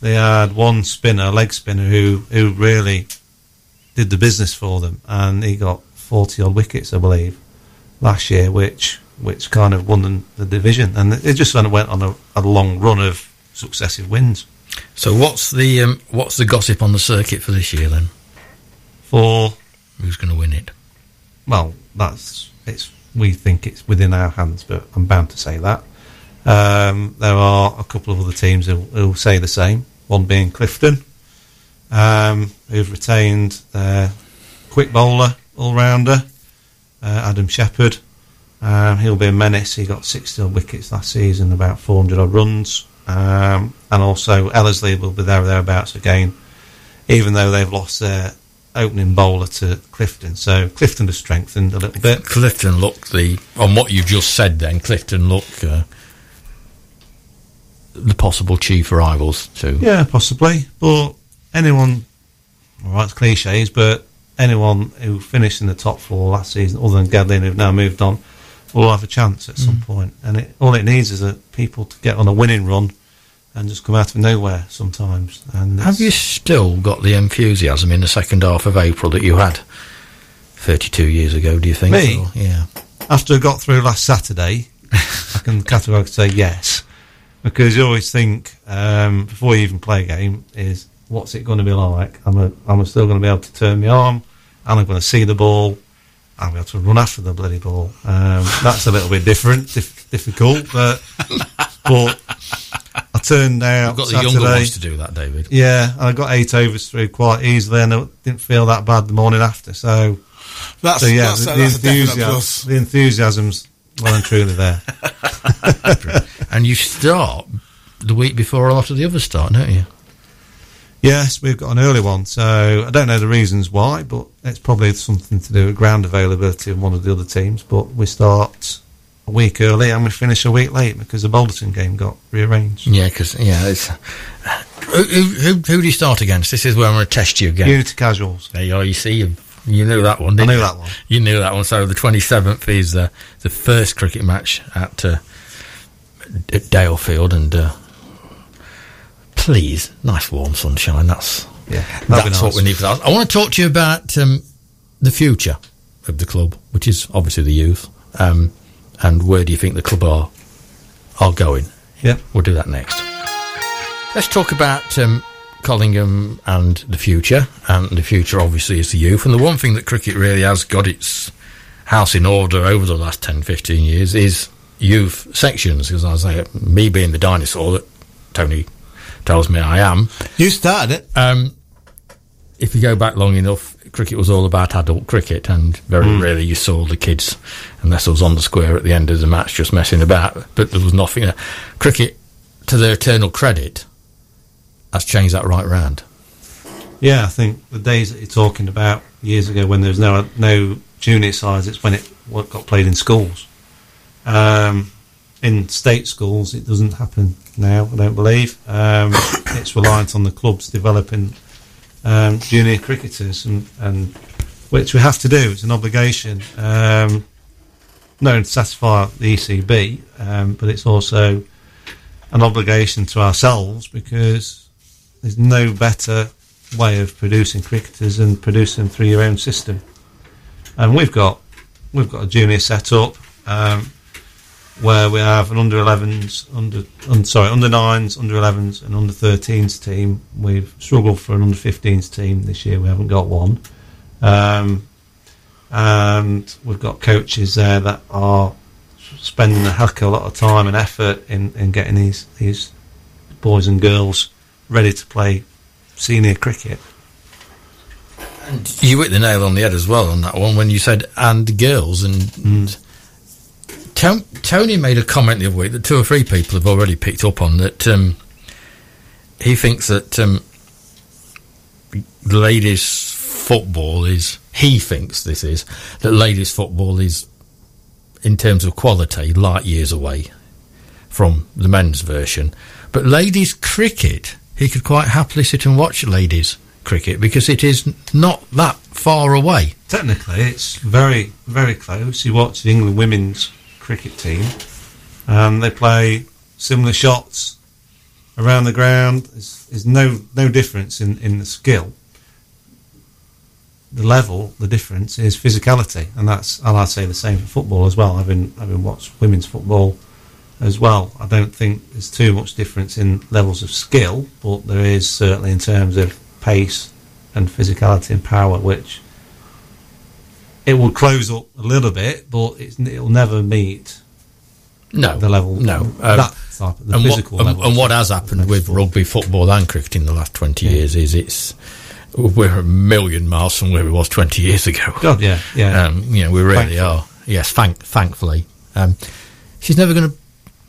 they had one spinner, leg spinner, who, who really did the business for them, and he got 40 odd wickets, I believe last year, which which kind of won them the division, and it just kind of went on a, a long run of successive wins. So what's the um, what's the gossip on the circuit for this year then? For Who's going to win it? well, that's it's we think it's within our hands, but I'm bound to say that. Um, there are a couple of other teams who will say the same. One being Clifton, um, who've retained their quick bowler all rounder, uh, Adam Shepherd. Um, he'll be a menace. He got 60 odd wickets last season, about 400 odd runs. Um, and also Ellerslie will be there or thereabouts again, even though they've lost their opening bowler to Clifton. So Clifton has strengthened a little bit. Clifton look the on what you've just said. Then Clifton look uh, the possible chief rivals too. Yeah, possibly. But anyone, all right, it's cliches, but anyone who finished in the top four last season, other than Gedling, who've now moved on, will have a chance at some point. And it, all it needs is that people to get on a winning run and just come out of nowhere sometimes. And Have you still got the enthusiasm in the second half of April that you had 32 years ago? Do you think? Me? Or- yeah. after I got through last Saturday, I can categorically say yes. Because you always think, um, before you even play a game, is what's it going to be like? Am I, am I still going to be able to turn my arm? Am I going to see the ball? Am I able to run after the bloody ball? Um, that's a little bit different, dif- difficult, but, but I turned out You've got the Saturday. younger ones to do that, David. Yeah, and I got eight overs through quite easily, and I didn't feel that bad the morning after. So, That's, so yeah, that's, the, a, the that's enthusiasm, plus. the enthusiasm's well and truly there. And you start the week before a lot of the others start, don't you? Yes, we've got an early one, so I don't know the reasons why, but it's probably something to do with ground availability of one of the other teams. But we start a week early and we finish a week late because the Balderton game got rearranged. Yeah, because yeah, it's who, who, who, do you start against? This is where I'm going to test you again. Unity casuals. There you are. You see, you, you knew that one. I Didn't knew you? that one. You knew that one. So the 27th is the the first cricket match at, uh, at Dalefield, and uh, please, nice warm sunshine. That's Yeah, that's nice. what we need for that. I want to talk to you about um, the future of the club, which is obviously the youth, um, and where do you think the club are are going? Yeah. We'll do that next. Let's talk about um, Collingham and the future. And the future, obviously, is the youth. And the one thing that cricket really has got its house in order over the last 10, 15 years is youth sections. Because I say, me being the dinosaur that Tony tells me I am, You started it. um, if you go back long enough, cricket was all about adult cricket, and very rarely you saw the kids, unless I was on the square at the end of the match just messing about. But there was nothing. Cricket, to their eternal credit, has changed that right round. Yeah, I think the days that you're talking about years ago when there was no no junior sides, it's when it what got played in schools. Um, in state schools, it doesn't happen now. I don't believe um, it's reliant on the clubs developing um, junior cricketers, and, and which we have to do. It's an obligation. Um, not to satisfy the ECB, um, but it's also an obligation to ourselves because there's no better way of producing cricketers than producing them through your own system. And we've got we've got a junior set up um, where we have an under 11s, under un, sorry under 9s, under 11s, and under 13s team. We've struggled for an under 15s team this year. We haven't got one. Um, and we've got coaches there that are spending a heck of a lot of time and effort in, in getting these these boys and girls ready to play senior cricket. And you hit the nail on the head as well on that one when you said and girls and. Ton- Tony made a comment the other week that two or three people have already picked up on that. Um, he thinks that um, ladies football is. He thinks this is that ladies football is, in terms of quality, light years away from the men's version. But ladies cricket, he could quite happily sit and watch ladies cricket because it is not that far away. Technically, it's very, very close. You watch the England women's cricket team, and they play similar shots around the ground. There's, no no difference in, in the skill. The level, the difference is physicality, and that's and I'd say the same for football as well. Having having watched women's football as well, I don't think there's too much difference in levels of skill, but there is certainly in terms of pace and physicality and power, which it will close up a little bit, but it's, it'll never meet No, the level. No, Um, that type, the and physical what, level. And, and what has happened with rugby, football, and cricket in the last twenty years is it's we're a million miles from where we was twenty years ago. God, yeah, yeah. Um, you know, we really Thankfully. are. Yes, thank, thankfully. Um, she's never going to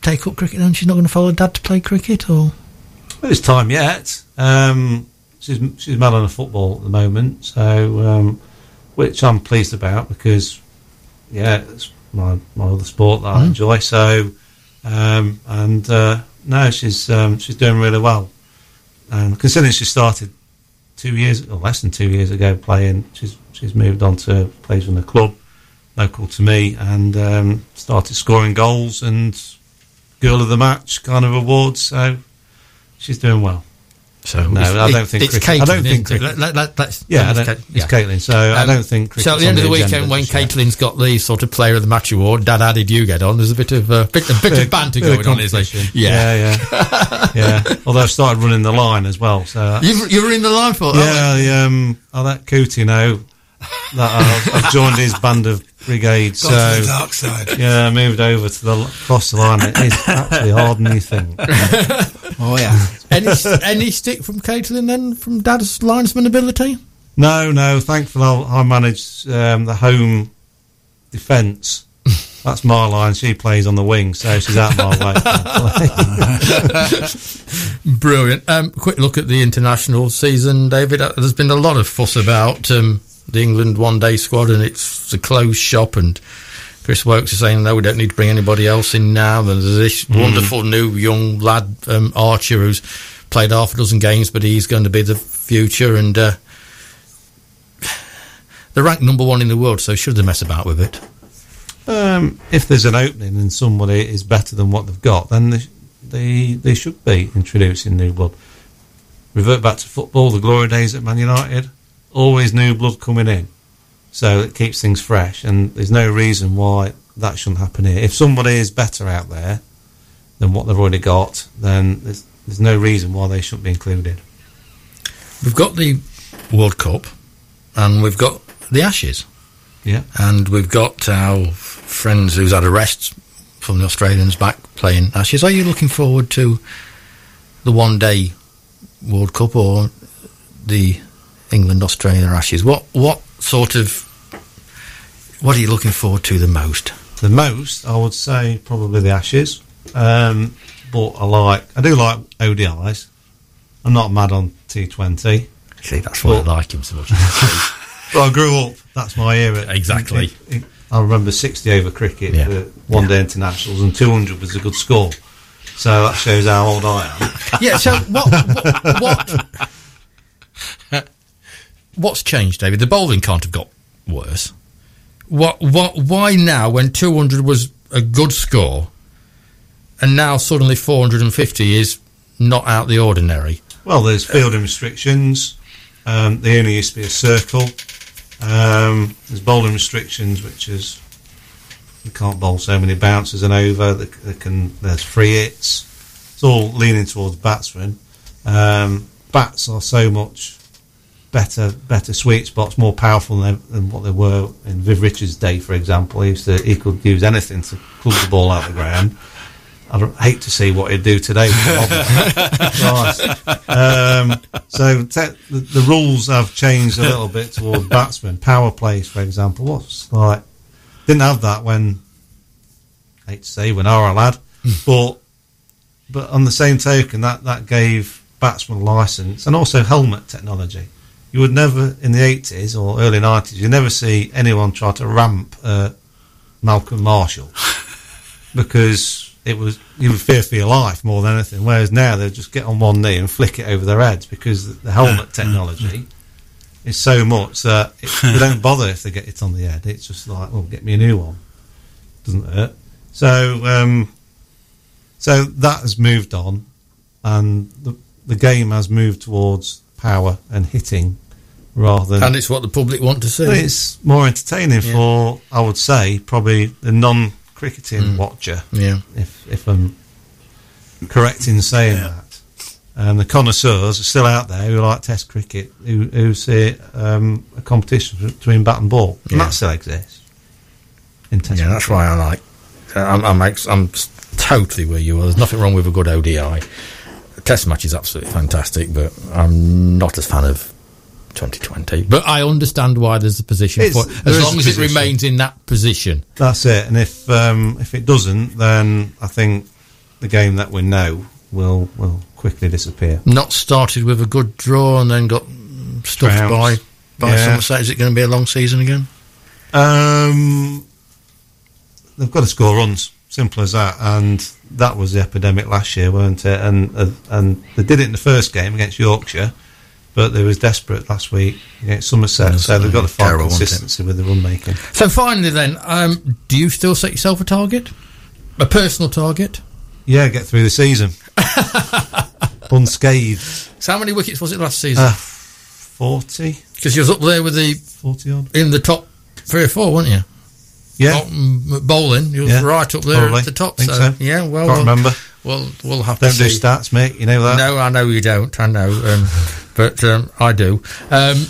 take up cricket, and she's not going to follow dad to play cricket, or Well, it's time yet. Um, she's she's mad on the football at the moment, so um, which I'm pleased about because yeah, it's my my other sport that I Mm. enjoy. So um, and uh, no, she's um, she's doing really well. And considering she started two years or less than two years ago playing, she's she's moved on to plays in the club local to me and um, started scoring goals and girl of the match kind of awards. So she's doing well. So. No, it's- I don't think it's cricket- I don't think isn't cricket- Let, let, let's, Yeah, let's don't, Ca- it's Caitlin. So I Um, don't think. So at the end of the agenda weekend, when just. Caitlin's got the sort of Player of the Match award, Dad, how did you get on? There's a bit of uh, bit, a bit of banter going on, is there? Yeah, yeah, yeah. yeah. Although I've started running the line as well. So that's- You, you were in the line for yeah, I, um, I let Cootie know that I've, I've joined his band of brigade. So to the dark side. yeah, I moved over to the cross the line. It is actually harder than you think. Oh yeah. any any stick from Caitlin then from Dad's linesman ability? No, no. Thankfully, I I manage um, the home defence. That's my line. She plays on the wing, so she's out my way. Brilliant. Um, quick look at the international season, David. Uh, There's been a lot of fuss about um, the England one day squad, and it's a closed shop. And Chris Woakes is saying, no, we don't need to bring anybody else in now. There's this wonderful new young lad, um, Archer, who's played half a dozen games, but he's going to be the future. And uh, they're ranked number one in the world, so should they mess about with it? um, if there's an opening and somebody is better than what they've got, then they, they they should be introducing new blood. Revert back to football, the glory days at Man United. Always new blood coming in, so it keeps things fresh. And there's no reason why that shouldn't happen here. If somebody is better out there than what they've already got, then there's, there's no reason why they shouldn't be included. We've got the World Cup, and we've got the Ashes. Yeah. and we've got our friends who's had a rest from the Australians back playing Ashes. Are you looking forward to the one day World Cup or the England Australia Ashes? What what sort of what are you looking forward to the most? The most, I would say, probably the Ashes. Um, but I like, I do like ODIs. I'm not mad on T20. See, that's why I like him so much. But I grew up. That's my era. Exactly. In, in, I remember 60 over cricket Yeah. for one day internationals, and 200 was a good score. So that shows how old I am. Yeah. So what? What? what what's changed, David? The bowling can't have got worse. What? What? Why now, when 200 was a good score, and now suddenly 450 is not out the ordinary? Well, there's fielding restrictions. Um, only used to be a circle. Um, there's bowling restrictions, which is you can't bowl so many bounces and over. They, they can there's free hits. It's all leaning towards batsmen. Um, bats are so much better, better sweet spots, more powerful than, than what they were in Viv Richards' day, for example. He used to he could use anything to club the ball out of the ground. I don't, hate to see what he'd do today. um, so te- the, the rules have changed a little bit towards batsmen. Power plays, for example, what's like didn't have that when hate to say when I were a lad, but but on the same token, that that gave batsmen license and also helmet technology. You would never in the eighties or early nineties, you never see anyone try to ramp uh, Malcolm Marshall because it was you would fear for your life more than anything. Whereas now they just get on one knee and flick it over their heads because the helmet technology is so much that it, they don't bother if they get it on the head. It's just like, well, get me a new one. Doesn't hurt. So, um, so that has moved on, and the the game has moved towards power and hitting rather than And it's what the public want to see. but it's more entertaining Yeah. for, I would say, probably the non-cricketing watcher. Yeah. If if I'm correct in saying that, and the connoisseurs are still out there who like Test cricket, who who see um, a competition between bat and ball, and Yeah. that still exists. In Test Yeah, that's why I like. I'm, I'm, ex- I'm totally where you are. There's nothing wrong with a good ODI. The test match is absolutely fantastic, but I'm not a fan of 2020. But I understand why there's a position It's- for it, as long a as it remains in that position. That's it. And if um, if it doesn't, then I think the game that we know will will quickly disappear. Not started with a good draw and then got stuffed Trounced. by by Yeah. Somerset. Is it going to be a long season again? Um, they've got to score runs. Simple as that. And that was the epidemic last year, weren't it? And uh, and they did it in the first game against Yorkshire, but they was desperate last week against Somerset. so they've got to find Terrible, wasn't consistency with the run making. So finally, then, um, do you still set yourself a target, a personal target? Yeah, get through the season unscathed. So how many wickets was it last season? Uh, 40, Because you was up there with the 40 odd. in the top three or four, weren't you? Yeah, bowling, you was Yeah, right up there probably. at the top. So, so. yeah, well, can't we'll, remember. we'll we'll have Don't to do see. stats, mate. You know that. No, I know you don't. I know, um, but um, I do. Um,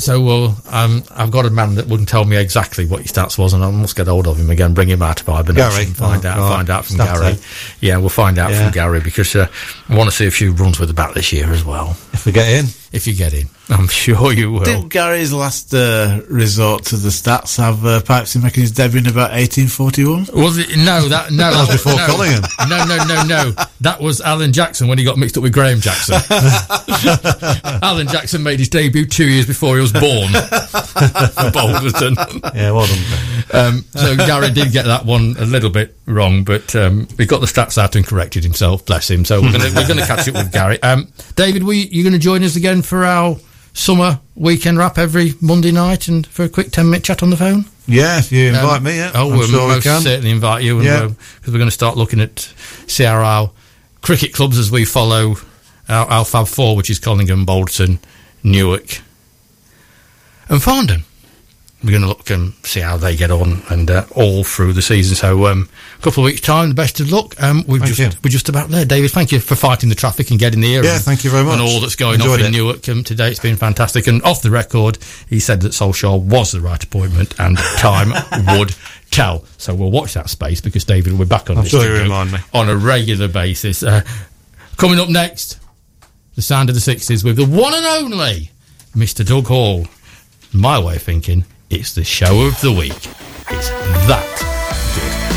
so, well, um, I've got a man that wouldn't tell me exactly what your stats was, and I must get hold of him again, bring him out of hibernation, Gary? and find Oh, out, find out from Stats, Gary. eh? Yeah, we'll find out Yeah. from Gary because uh, I want to see a few runs with the bat this year as well. If we get in, If you get in, I'm sure you will. Did Gary's last uh, resort to the stats have uh, Pipesy making his debut in about 1841? Was it? No, that no, that was before no, Collingham. No, no, no, no. That was Alan Jackson when he got mixed up with Graham Jackson. Alan Jackson made his debut two years before he was born for Balderton. yeah, well done. Um, so Gary did get that one a little bit wrong, but um, he got the stats out and corrected himself. Bless him. So we're going we're gonna catch up with Gary. Um, David, we you going to join us again for our summer weekend wrap every Monday night and for a quick ten minute chat on the phone? Yeah, if you invite Um, me, yeah, Oh, I'm we'll sure most can. certainly invite you, Yeah. because we're going to start looking at CRL cricket clubs as we follow our, our Fab Four, which is Collingham, Bolton, Newark, and Farndon. We're going to look and see how they get on, and uh, all through the season. So, um, couple of weeks' time, the best of luck. Um, we're Thank just you. we're just about there, David. Thank you for fighting the traffic and getting here. Yeah, and, thank you very much. And all that's going on in it. Newark um, today. It's been fantastic. And off the record, he said that Solskjaer was the right appointment, and time would tell. So we'll watch that space because David will be back on I'm this sure on a regular basis. Uh, coming up next, the sound of the sixties with the one and only Mr. Doug Hall. My way of thinking, it's the show of the week. It's that